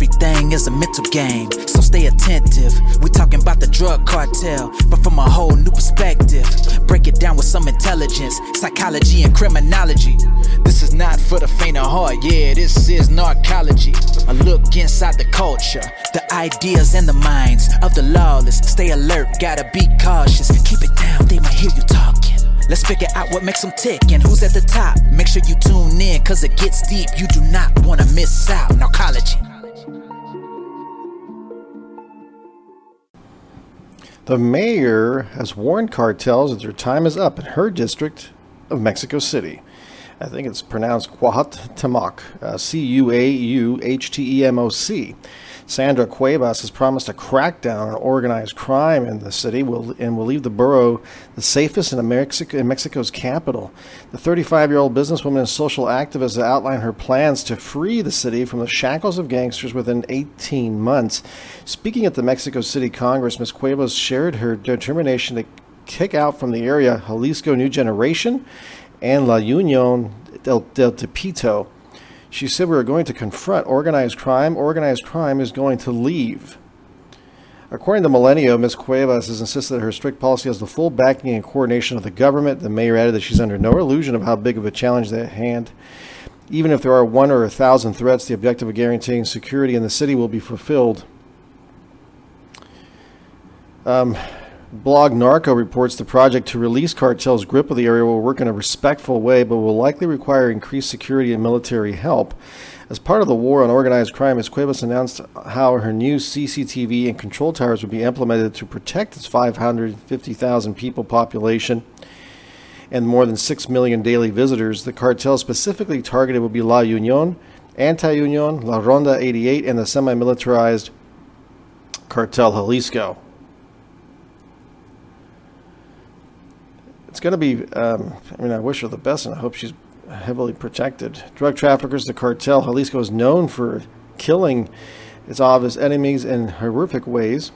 Everything is a mental game, so stay attentive. We talking about the drug cartel, but from a whole new perspective. Break it down with some intelligence, psychology, and criminology. This is not for the faint of heart, yeah, this is narcology. A look inside the culture, the ideas and the minds of the lawless. Stay alert, gotta be cautious. Keep it down, they might hear you talking. Let's figure out what makes them tick and who's at the top. Make sure you tune in, cause it gets deep. You do not wanna miss out. Narcology. The mayor has warned cartels that their time is up in her district of Mexico City. I think it's pronounced Cuauhtemoc, uh, C U A U H T E M O C. Sandra Cuevas has promised a crackdown on organized crime in the city will, and will leave the borough the safest in, Mexico, in Mexico's capital. The 35 year old businesswoman and social activist outlined her plans to free the city from the shackles of gangsters within 18 months. Speaking at the Mexico City Congress, Ms. Cuevas shared her determination to kick out from the area Jalisco New Generation and La Union del, del Tepito. She said we are going to confront organized crime. Organized crime is going to leave. According to Milenio, Ms. Cuevas has insisted that her strict policy has the full backing and coordination of the government. The mayor added that she's under no illusion of how big of a challenge they at hand. Even if there are one or a thousand threats, the objective of guaranteeing security in the city will be fulfilled. Um, Blog Narco reports the project to release cartels' grip of the area will work in a respectful way, but will likely require increased security and military help. As part of the war on organized crime, Ms. Cuevas announced how her new CCTV and control towers would be implemented to protect its 550,000 people population and more than 6 million daily visitors. The cartel specifically targeted would be La Union, Anti Union, La Ronda 88, and the semi militarized cartel Jalisco. It's going to be. Um, I mean, I wish her the best, and I hope she's heavily protected. Drug traffickers, the cartel Jalisco is known for killing its obvious enemies in horrific ways.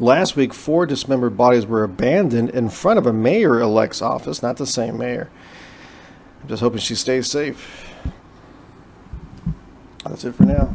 Last week, four dismembered bodies were abandoned in front of a mayor elect's office, not the same mayor. I'm just hoping she stays safe. That's it for now.